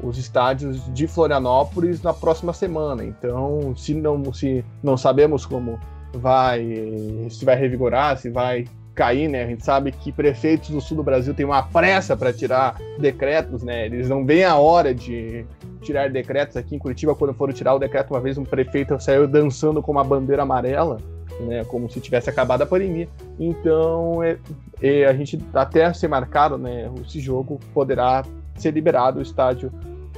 os estádios de Florianópolis na próxima semana. Então, se não, se não sabemos como vai, se vai revigorar, se vai cair, né? A gente sabe que prefeitos do sul do Brasil têm uma pressa para tirar decretos, né? Eles não veem a hora de tirar decretos aqui em Curitiba. Quando foram tirar o decreto, uma vez um prefeito saiu dançando com uma bandeira amarela, né? Como se tivesse acabado a pandemia. Então, é, é, a gente até ser marcado, né? Esse jogo poderá ser liberado o estádio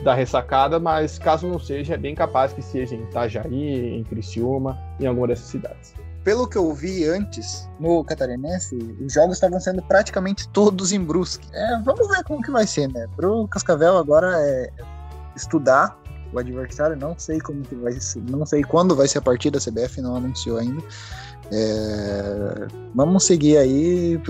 da ressacada, mas caso não seja, é bem capaz que seja em Itajaí, em Criciúma, em alguma dessas cidades. Pelo que eu vi antes, no Catarinense, os jogos estavam sendo praticamente todos em Brusque. É, vamos ver como que vai ser, né? Pro Cascavel agora é estudar o adversário, não sei como que vai ser, não sei quando vai ser a partida, a CBF não anunciou ainda. É, vamos seguir aí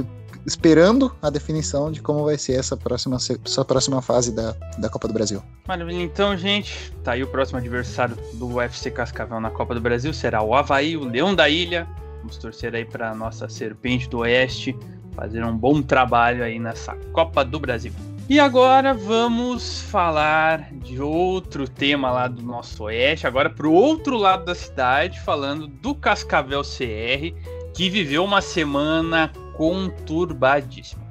esperando a definição de como vai ser essa próxima, essa próxima fase da, da Copa do Brasil. Maravilha, então, gente, tá aí o próximo adversário do UFC Cascavel na Copa do Brasil, será o Havaí, o Leão da Ilha. Vamos torcer aí para nossa Serpente do Oeste fazer um bom trabalho aí nessa Copa do Brasil. E agora vamos falar de outro tema lá do nosso oeste, agora para o outro lado da cidade, falando do Cascavel CR, que viveu uma semana conturbadíssima.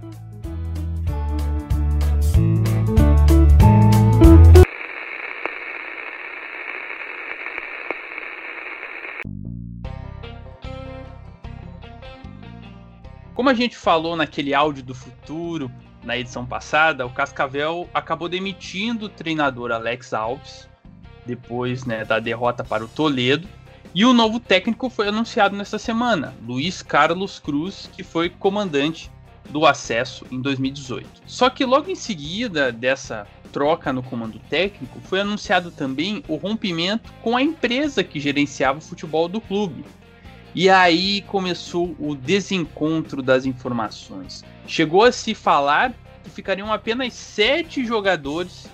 Como a gente falou naquele áudio do futuro, na edição passada, o Cascavel acabou demitindo o treinador Alex Alves, depois né, da derrota para o Toledo. E o novo técnico foi anunciado nesta semana, Luiz Carlos Cruz, que foi comandante do acesso em 2018. Só que logo em seguida dessa troca no comando técnico, foi anunciado também o rompimento com a empresa que gerenciava o futebol do clube. E aí começou o desencontro das informações. Chegou a se falar que ficariam apenas sete jogadores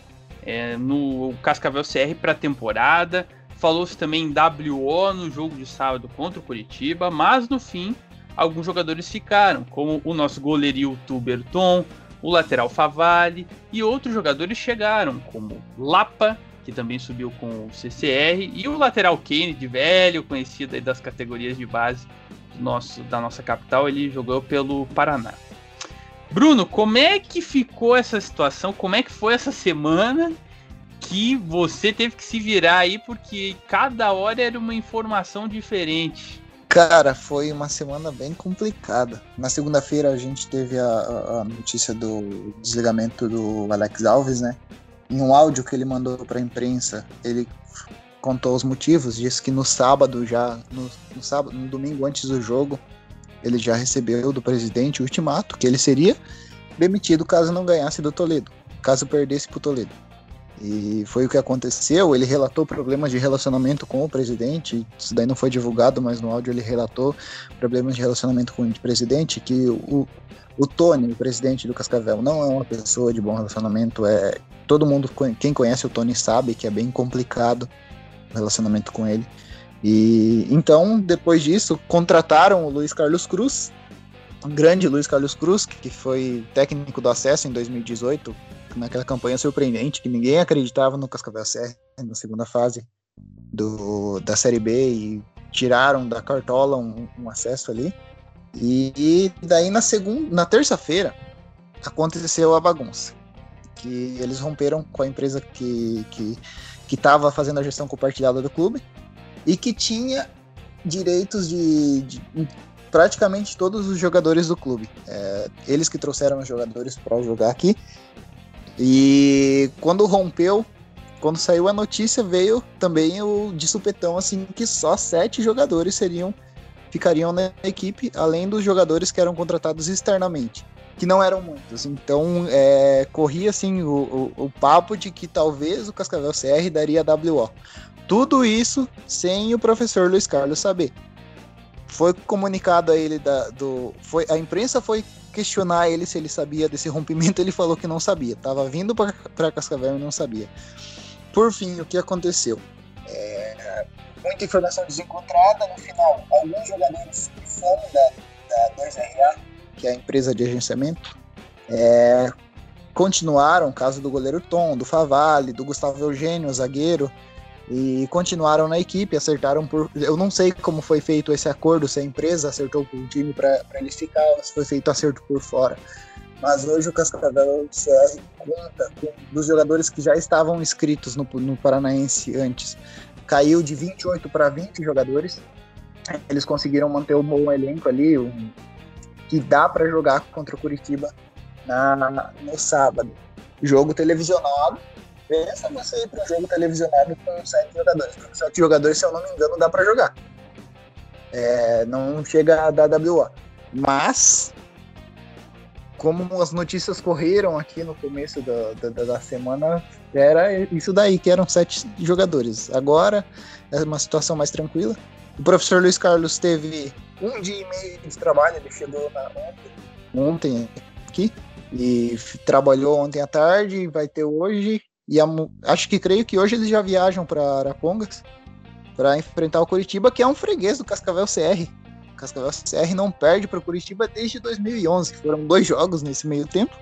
é, no Cascavel CR para a temporada. Falou-se também WO no jogo de sábado contra o Curitiba, mas no fim alguns jogadores ficaram, como o nosso goleirinho Tuberton, o lateral Favalli e outros jogadores chegaram, como Lapa, que também subiu com o CCR, e o lateral Kennedy, velho, conhecido das categorias de base nosso, da nossa capital, ele jogou pelo Paraná. Bruno, como é que ficou essa situação? Como é que foi essa semana que você teve que se virar aí porque cada hora era uma informação diferente? Cara, foi uma semana bem complicada. Na segunda-feira a gente teve a, a, notícia do desligamento do Alex Alves, né? Em um áudio que ele mandou para a imprensa, ele contou os motivos, disse que no sábado já, no, no sábado, no domingo antes do jogo, ele já recebeu do presidente o ultimato que ele seria demitido caso não ganhasse do Toledo, caso perdesse para o Toledo. E foi o que aconteceu. Ele relatou problemas de relacionamento com o presidente. Isso daí não foi divulgado, mas no áudio ele relatou problemas de relacionamento com o presidente. Que o, o Tony, o presidente do Cascavel, não é uma pessoa de bom relacionamento. É todo mundo, quem conhece o Tony sabe que é bem complicado o relacionamento com ele. E então, depois disso, contrataram o Luiz Carlos Cruz, o grande Luiz Carlos Cruz, que foi técnico do acesso em 2018, naquela campanha surpreendente, que ninguém acreditava no Cascavel Serra na segunda fase do, da Série B e tiraram da cartola um, um acesso ali. E, e, daí na segunda, na terça-feira aconteceu a bagunça, que eles romperam com a empresa que que estava fazendo a gestão compartilhada do clube e que tinha direitos de, de praticamente todos os jogadores do clube. É, eles que trouxeram os jogadores para jogar aqui. E quando rompeu, quando saiu a notícia, veio também o de supetão assim que só sete jogadores seriam ficariam na equipe, além dos jogadores que eram contratados externamente, que não eram muitos. Então é, corria assim o, o, o, papo de que talvez o Cascavel CR daria WO. Tudo isso sem o professor Luiz Carlos saber. Foi comunicado a ele da, do. Foi, a imprensa foi questionar ele se ele sabia desse rompimento, ele falou que não sabia. Tava vindo para Cascavel e não sabia. Por fim, o que aconteceu? É, muita informação desencontrada. No final, alguns jogadores foram da, da 2RA, que é a empresa de agenciamento, é, continuaram, caso do goleiro Tom, do Favale, do Gustavo Eugênio, zagueiro, e continuaram na equipe, acertaram por. Eu não sei como foi feito esse acordo, se a empresa acertou com o time para eles ficar, se foi feito acerto por fora. Mas hoje o Cascavel CR conta com dos jogadores que já estavam inscritos no, no Paranaense antes. Caiu de 28 para 20 jogadores. Eles conseguiram manter um bom elenco ali, um, que dá para jogar contra o Curitiba na, no sábado. Jogo televisionado, compensa você ir para um jogo televisionado com sete jogadores. Com sete jogadores, se eu não me engano, dá para jogar. É, não chega a dar WO. Mas, como as notícias correram aqui no começo da, da, da semana, era isso daí, que eram sete jogadores. Agora é uma situação mais tranquila. O professor Luiz Carlos teve um dia e meio de trabalho, ele chegou na, ontem, ontem aqui, e trabalhou ontem à tarde, vai ter hoje, e a, acho que creio que hoje eles já viajam para Arapongas para enfrentar o Curitiba, que é um freguês do Cascavel CR. O Cascavel CR não perde para o Curitiba desde 2011, foram dois jogos nesse meio tempo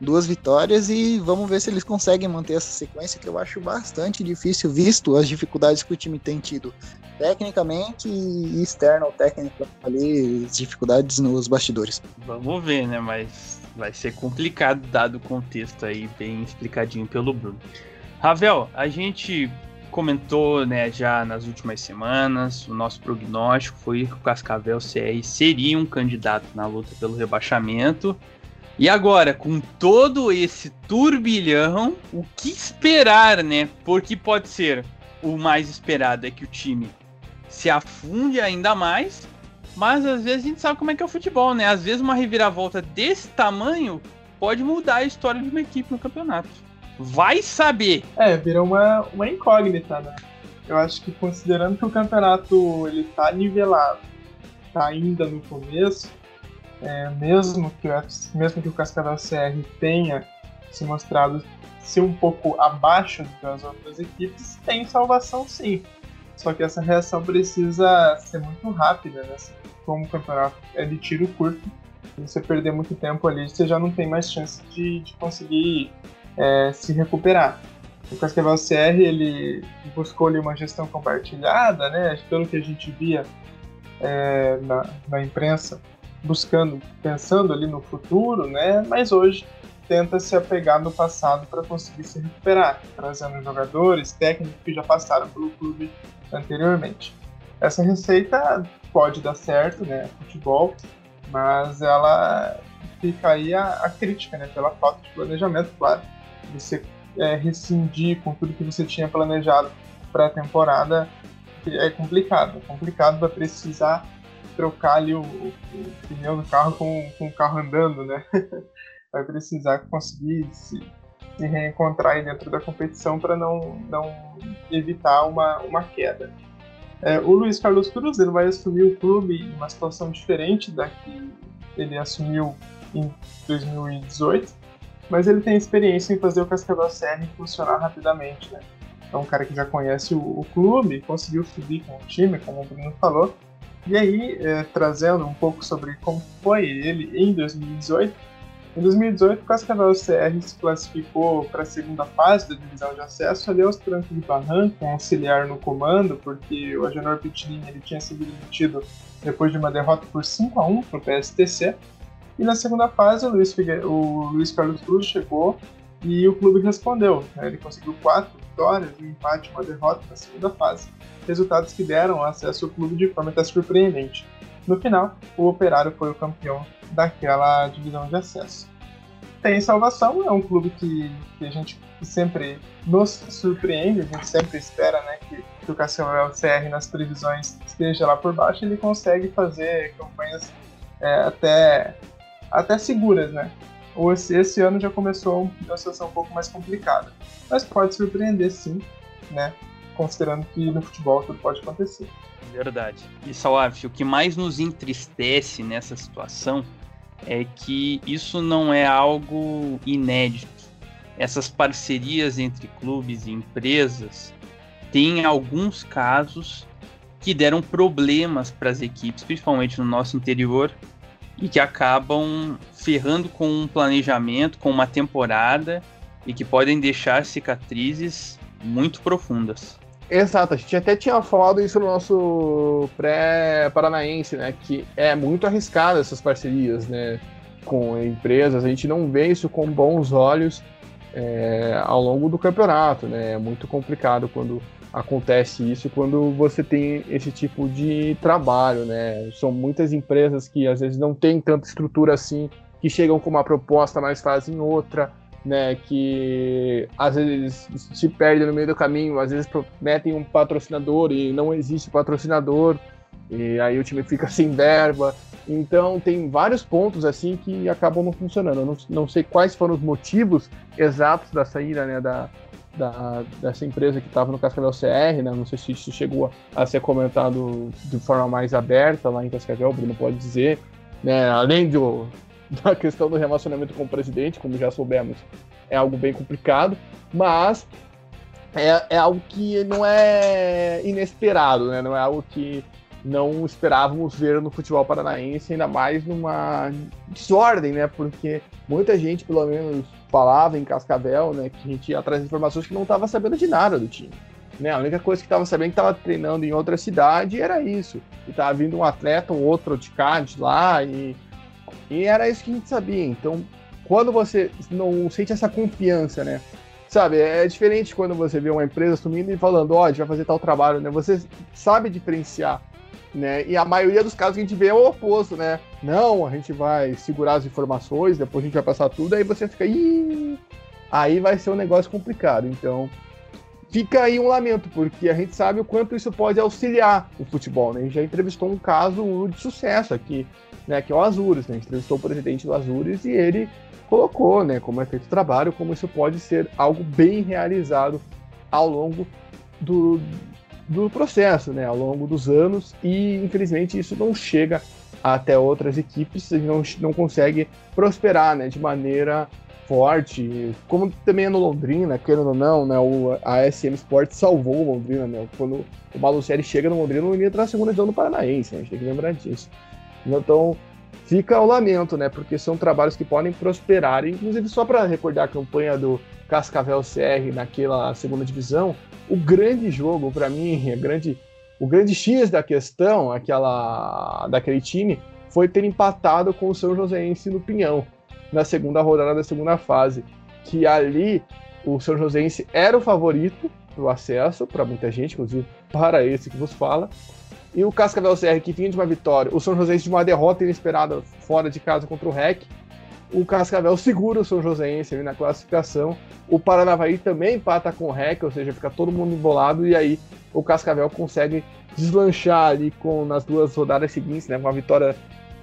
duas vitórias e vamos ver se eles conseguem manter essa sequência que eu acho bastante difícil, visto as dificuldades que o time tem tido tecnicamente e externo técnico ali, dificuldades nos bastidores. Vamos ver, né? Mas vai ser complicado dado o contexto aí bem explicadinho pelo Bruno. Ravel, a gente comentou, né, já nas últimas semanas, o nosso prognóstico foi que o Cascavel CR seria um candidato na luta pelo rebaixamento. E agora, com todo esse turbilhão, o que esperar, né? Porque pode ser o mais esperado é que o time se afunde ainda mais, mas às vezes a gente sabe como é que é o futebol, né? Às vezes uma reviravolta desse tamanho pode mudar a história de uma equipe no campeonato. Vai saber. É, vira uma, uma incógnita, né? Eu acho que considerando que o campeonato ele tá nivelado, tá ainda no começo, é, mesmo, que, mesmo que o Cascavel CR tenha se mostrado ser um pouco abaixo das outras equipes, tem salvação sim. Só que essa reação precisa ser muito rápida, né? Como o campeonato é de tiro curto, se você perder muito tempo ali, você já não tem mais chance de, de conseguir é, se recuperar. O Cascavel CR ele buscou ali uma gestão compartilhada, né? Pelo que a gente via é, na, na imprensa, buscando, pensando ali no futuro, né? Mas hoje tenta se apegar no passado para conseguir se recuperar, trazendo jogadores, técnicos que já passaram pelo clube anteriormente. Essa receita pode dar certo, né? Futebol, mas ela fica aí a, a crítica, né? Pela falta de planejamento, claro. Você é, rescindir com tudo que você tinha planejado para a temporada é complicado. É complicado, vai precisar trocar ali o, o, o pneu do carro com, com o carro andando, né? vai precisar conseguir se, se reencontrar aí dentro da competição para não, não evitar uma, uma queda. É, o Luiz Carlos Cruz ele vai assumir o clube em uma situação diferente da que ele assumiu em 2018, mas ele tem experiência em fazer o Cascavel CR funcionar rapidamente, né? É um cara que já conhece o, o clube, conseguiu subir com o time, como o Bruno falou, e aí, é, trazendo um pouco sobre como foi ele em 2018, em 2018 o Cascavel CR se classificou para a segunda fase da divisão de acesso ali aos trancos de barranco, com auxiliar no comando, porque o Agenor Pitlin ele tinha sido demitido depois de uma derrota por 5 a 1 para o PSTC. E na segunda fase o Luiz, Figue... o Luiz Carlos Cruz chegou e o clube respondeu. Né? Ele conseguiu quatro vitórias, um empate e uma derrota na segunda fase resultados que deram acesso ao clube de forma até surpreendente. No final, o Operário foi o campeão daquela divisão de acesso. Tem salvação, é um clube que, que a gente sempre nos surpreende, a gente sempre espera né, que, que o Cascavel CR nas previsões esteja lá por baixo, ele consegue fazer campanhas é, até, até seguras, né? Esse ano já começou uma situação um pouco mais complicada. Mas pode surpreender sim, né? considerando que no futebol tudo pode acontecer. Verdade. E Salaf, o que mais nos entristece nessa situação é que isso não é algo inédito. Essas parcerias entre clubes e empresas têm alguns casos que deram problemas para as equipes, principalmente no nosso interior, e que acabam ferrando com um planejamento, com uma temporada e que podem deixar cicatrizes muito profundas. Exato, a gente até tinha falado isso no nosso pré-paranaense, né? Que é muito arriscado essas parcerias, né? Com empresas, a gente não vê isso com bons olhos é, ao longo do campeonato, né? É muito complicado quando acontece isso, quando você tem esse tipo de trabalho, né? São muitas empresas que às vezes não têm tanta estrutura assim, que chegam com uma proposta, mas fazem outra, né, que às vezes se perde no meio do caminho, às vezes prometem um patrocinador e não existe patrocinador, e aí o time fica sem verba. Então tem vários pontos assim que acabam não funcionando. Eu não, não sei quais foram os motivos exatos da saída né, da, da, dessa empresa que estava no Cascavel CR, né? Não sei se isso chegou a ser comentado de forma mais aberta lá em Cascavel, o Bruno pode dizer. Né? Além do, da questão do relacionamento com o presidente, como já soubemos, é algo bem complicado, mas é, é algo que não é inesperado, né? Não é algo que não esperávamos ver no futebol paranaense, ainda mais numa desordem, né? Porque muita gente, pelo menos, falava em Cascavel, né? Que a gente ia atrás de informações que não estava sabendo de nada do time. Né? A única coisa que estava sabendo que estava treinando em outra cidade era isso. E estava vindo um atleta, um outro de Cádiz lá, e, e era isso que a gente sabia. Então, quando você não sente essa confiança, né? Sabe, é diferente quando você vê uma empresa assumindo e falando, ó, oh, a gente vai fazer tal trabalho, né? Você sabe diferenciar né? E a maioria dos casos que a gente vê é o oposto, né? Não, a gente vai segurar as informações, depois a gente vai passar tudo, aí você fica, Ih! aí vai ser um negócio complicado. Então, fica aí um lamento, porque a gente sabe o quanto isso pode auxiliar o futebol, né? A gente já entrevistou um caso de sucesso aqui, né? Que é o Azures, né? A gente entrevistou o presidente do Azures e ele colocou, né? Como é feito o trabalho, como isso pode ser algo bem realizado ao longo do, do processo, né, ao longo dos anos, e infelizmente isso não chega até outras equipes, não, não consegue prosperar, né, de maneira forte, como também é no Londrina, querendo ou não, né, o, a SM Sport salvou o Londrina, né, quando o Malucelli chega no Londrina, o Londrina entra na segunda divisão do Paranaense, né, a gente tem que lembrar disso. Então, fica o lamento, né, porque são trabalhos que podem prosperar, inclusive só para recordar a campanha do Cascavel CR naquela segunda divisão, o grande jogo, para mim, a grande, o grande X da questão, aquela, daquele time, foi ter empatado com o São Joséense no Pinhão, na segunda rodada da segunda fase. Que ali o São Joséense era o favorito do acesso, para muita gente, inclusive para esse que vos fala. E o Cascavel CR, que vinha de uma vitória, o São Joséense de uma derrota inesperada fora de casa contra o REC, o Cascavel segura o São Joséense na classificação. O Paranavaí também empata com o REC, ou seja, fica todo mundo embolado e aí o Cascavel consegue deslanchar ali com nas duas rodadas seguintes, né, uma vitória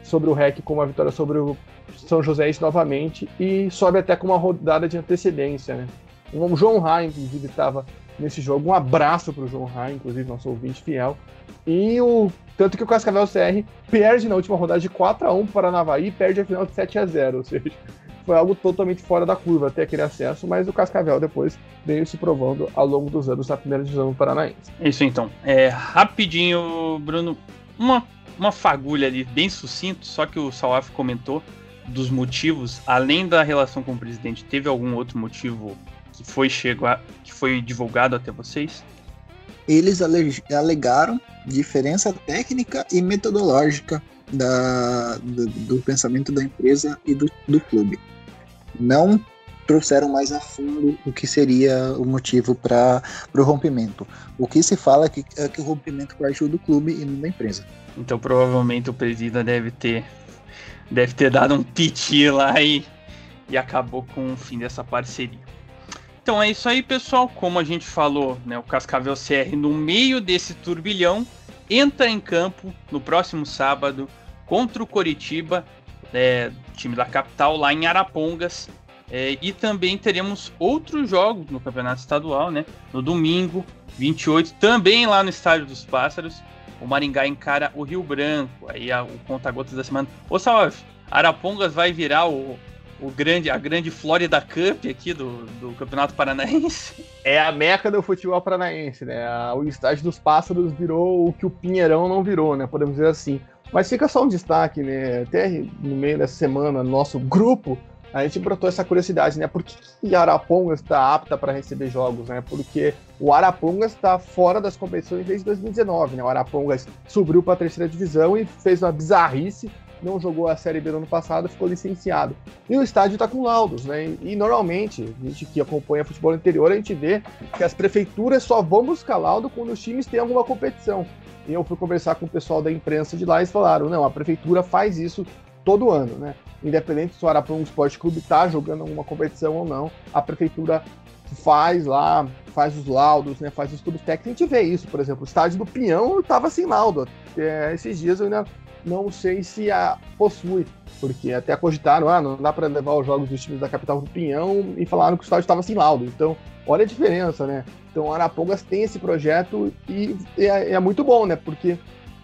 sobre o REC com uma vitória sobre o São Joséense novamente e sobe até com uma rodada de antecedência, né. O João Rai, inclusive, estava nesse jogo. Um abraço para o João Rai, inclusive, nosso ouvinte fiel. E o tanto que o Cascavel CR perde na última rodada de 4 a 1 para o Paranavaí e perde a final de 7 a 0 Ou seja, foi algo totalmente fora da curva até aquele acesso, mas o Cascavel depois veio se provando ao longo dos anos na primeira divisão do Paranaense. Isso então. É, rapidinho, Bruno, uma, uma fagulha ali, bem sucinto, só que o Salaf comentou dos motivos, além da relação com o presidente, teve algum outro motivo que foi, chegou que foi divulgado até vocês? Eles alegaram diferença técnica e metodológica da, do, do pensamento da empresa e do, do clube. Não trouxeram mais a fundo o que seria o motivo para o rompimento. O que se fala é que, é que o rompimento partiu do clube e não da empresa. Então provavelmente o presidente deve ter deve ter dado um piti lá e, e acabou com o fim dessa parceria. Então é isso aí, pessoal. Como a gente falou, né, o Cascavel CR no meio desse turbilhão entra em campo no próximo sábado contra o Coritiba, é, time da capital, lá em Arapongas. É, e também teremos outros jogos no Campeonato Estadual, né? No domingo, 28, também lá no Estádio dos Pássaros. O Maringá encara o Rio Branco. Aí a, o conta-gotas da semana. Ô, Salve, Arapongas vai virar o, o grande, a grande Florida Cup aqui do, do Campeonato Paranaense. É a meca do futebol paranaense, né? O estádio dos pássaros virou o que o Pinheirão não virou, né? Podemos dizer assim. Mas fica só um destaque, né? Até no meio dessa semana, no nosso grupo, a gente brotou essa curiosidade, né? Por que, que Arapongas está apta para receber jogos, né? Porque o Arapongas está fora das competições desde 2019, né? O Arapongas subiu para a terceira divisão e fez uma bizarrice não jogou a Série B no ano passado, ficou licenciado. E o estádio está com laudos, né? E normalmente, a gente que acompanha futebol interior, a gente vê que as prefeituras só vão buscar laudo quando os times têm alguma competição. E eu fui conversar com o pessoal da imprensa de lá e eles falaram: não, a prefeitura faz isso todo ano, né? independente se o Araponga Esporte Clube está jogando alguma competição ou não, a prefeitura faz lá, faz os laudos, né, faz os estudos técnicos. A gente vê isso, por exemplo, o estádio do Pinhão estava sem laudo. É, esses dias eu ainda não sei se a possui, porque até cogitaram, ah, não dá para levar os jogos dos times da capital do Pinhão e falaram que o estádio estava sem laudo. Então, olha a diferença, né? Então, Arapongas tem esse projeto e é, é muito bom, né? Porque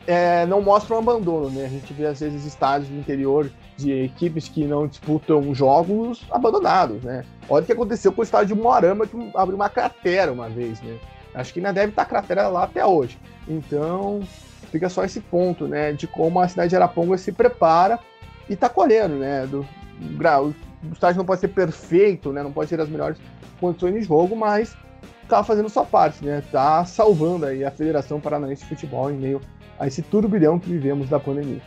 é, não mostra um abandono, né? A gente vê às vezes estádios do interior de equipes que não disputam jogos abandonados, né? Olha o que aconteceu com o estádio de Moarama, que abriu uma cratera uma vez, né? Acho que ainda deve estar cratera lá até hoje. Então, fica só esse ponto, né? De como a cidade de Araponga se prepara e está colhendo, né? Do, do, o estádio não pode ser perfeito, né? Não pode ter as melhores condições de jogo, mas tá fazendo sua parte, né? Tá salvando aí a Federação Paranaense de Futebol em meio a esse turbilhão que vivemos da pandemia.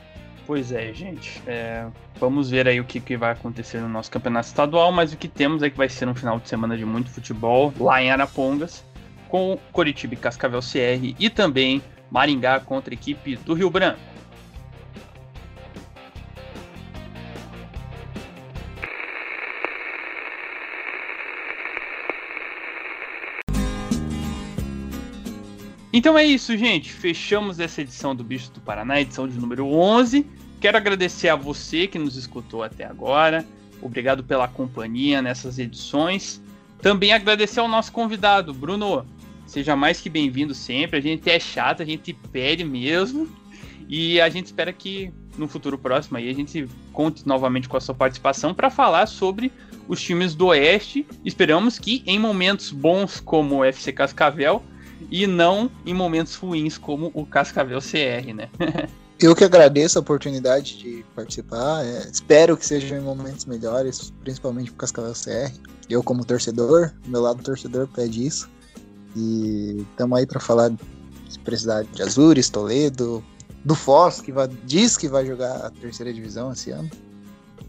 Pois é, gente. É, vamos ver aí o que, que vai acontecer no nosso campeonato estadual, mas o que temos é que vai ser um final de semana de muito futebol lá em Arapongas, com Coritiba e Cascavel CR e também Maringá contra a equipe do Rio Branco. Então é isso, gente. Fechamos essa edição do Bicho do Paraná, edição de número 11. Quero agradecer a você que nos escutou até agora. Obrigado pela companhia nessas edições. Também agradecer ao nosso convidado, Bruno. Seja mais que bem-vindo sempre. A gente é chato, a gente pede mesmo. E a gente espera que no futuro próximo aí a gente conte novamente com a sua participação para falar sobre os times do Oeste. Esperamos que em momentos bons como o FC Cascavel e não em momentos ruins como o Cascavel CR, né? Eu que agradeço a oportunidade de participar. É, espero que sejam em momentos melhores, principalmente para o Cascavel CR. Eu, como torcedor, meu lado torcedor pede isso. E estamos aí para falar se precisar de Azures, Toledo, do Foz, que vai, diz que vai jogar a terceira divisão esse ano.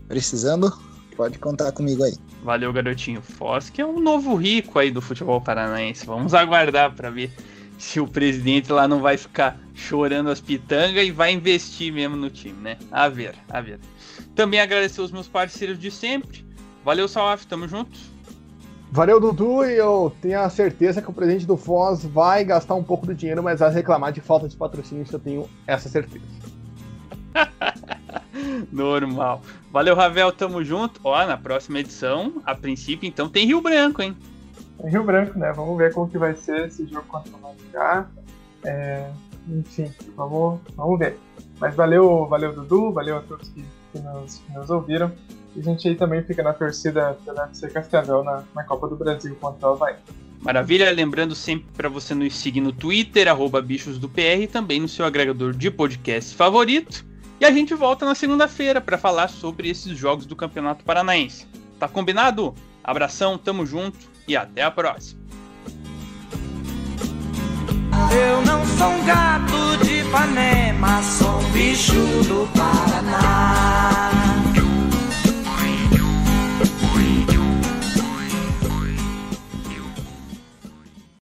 Precisando, pode contar comigo aí. Valeu, garotinho. Foz, que é um novo rico aí do futebol paranaense. Vamos aguardar para ver se o presidente lá não vai ficar chorando as pitangas e vai investir mesmo no time, né? A ver, a ver. Também agradecer os meus parceiros de sempre. Valeu, Salaf, tamo junto. Valeu, Dudu, e eu tenho a certeza que o presidente do Foz vai gastar um pouco do dinheiro, mas vai reclamar de falta de patrocínio, isso eu tenho essa certeza. Normal. Valeu, Ravel, tamo junto. Ó, na próxima edição, a princípio, então, tem Rio Branco, hein? Tem Rio Branco, né? Vamos ver como que vai ser esse jogo contra o Maringá. É, enfim, vamos, vamos ver. Mas valeu, valeu, Dudu, valeu a todos que, que, nos, que nos ouviram. E a gente aí também fica na torcida pela FC Cascavel na, na Copa do Brasil contra o Havaí. Maravilha, lembrando sempre para você nos seguir no Twitter, arroba bichos do PR, e também no seu agregador de podcast favorito. E a gente volta na segunda-feira para falar sobre esses jogos do Campeonato Paranaense. Tá combinado? Abração, tamo junto e até a próxima. Eu não sou um gato de Ipanema, sou um bicho do Paraná.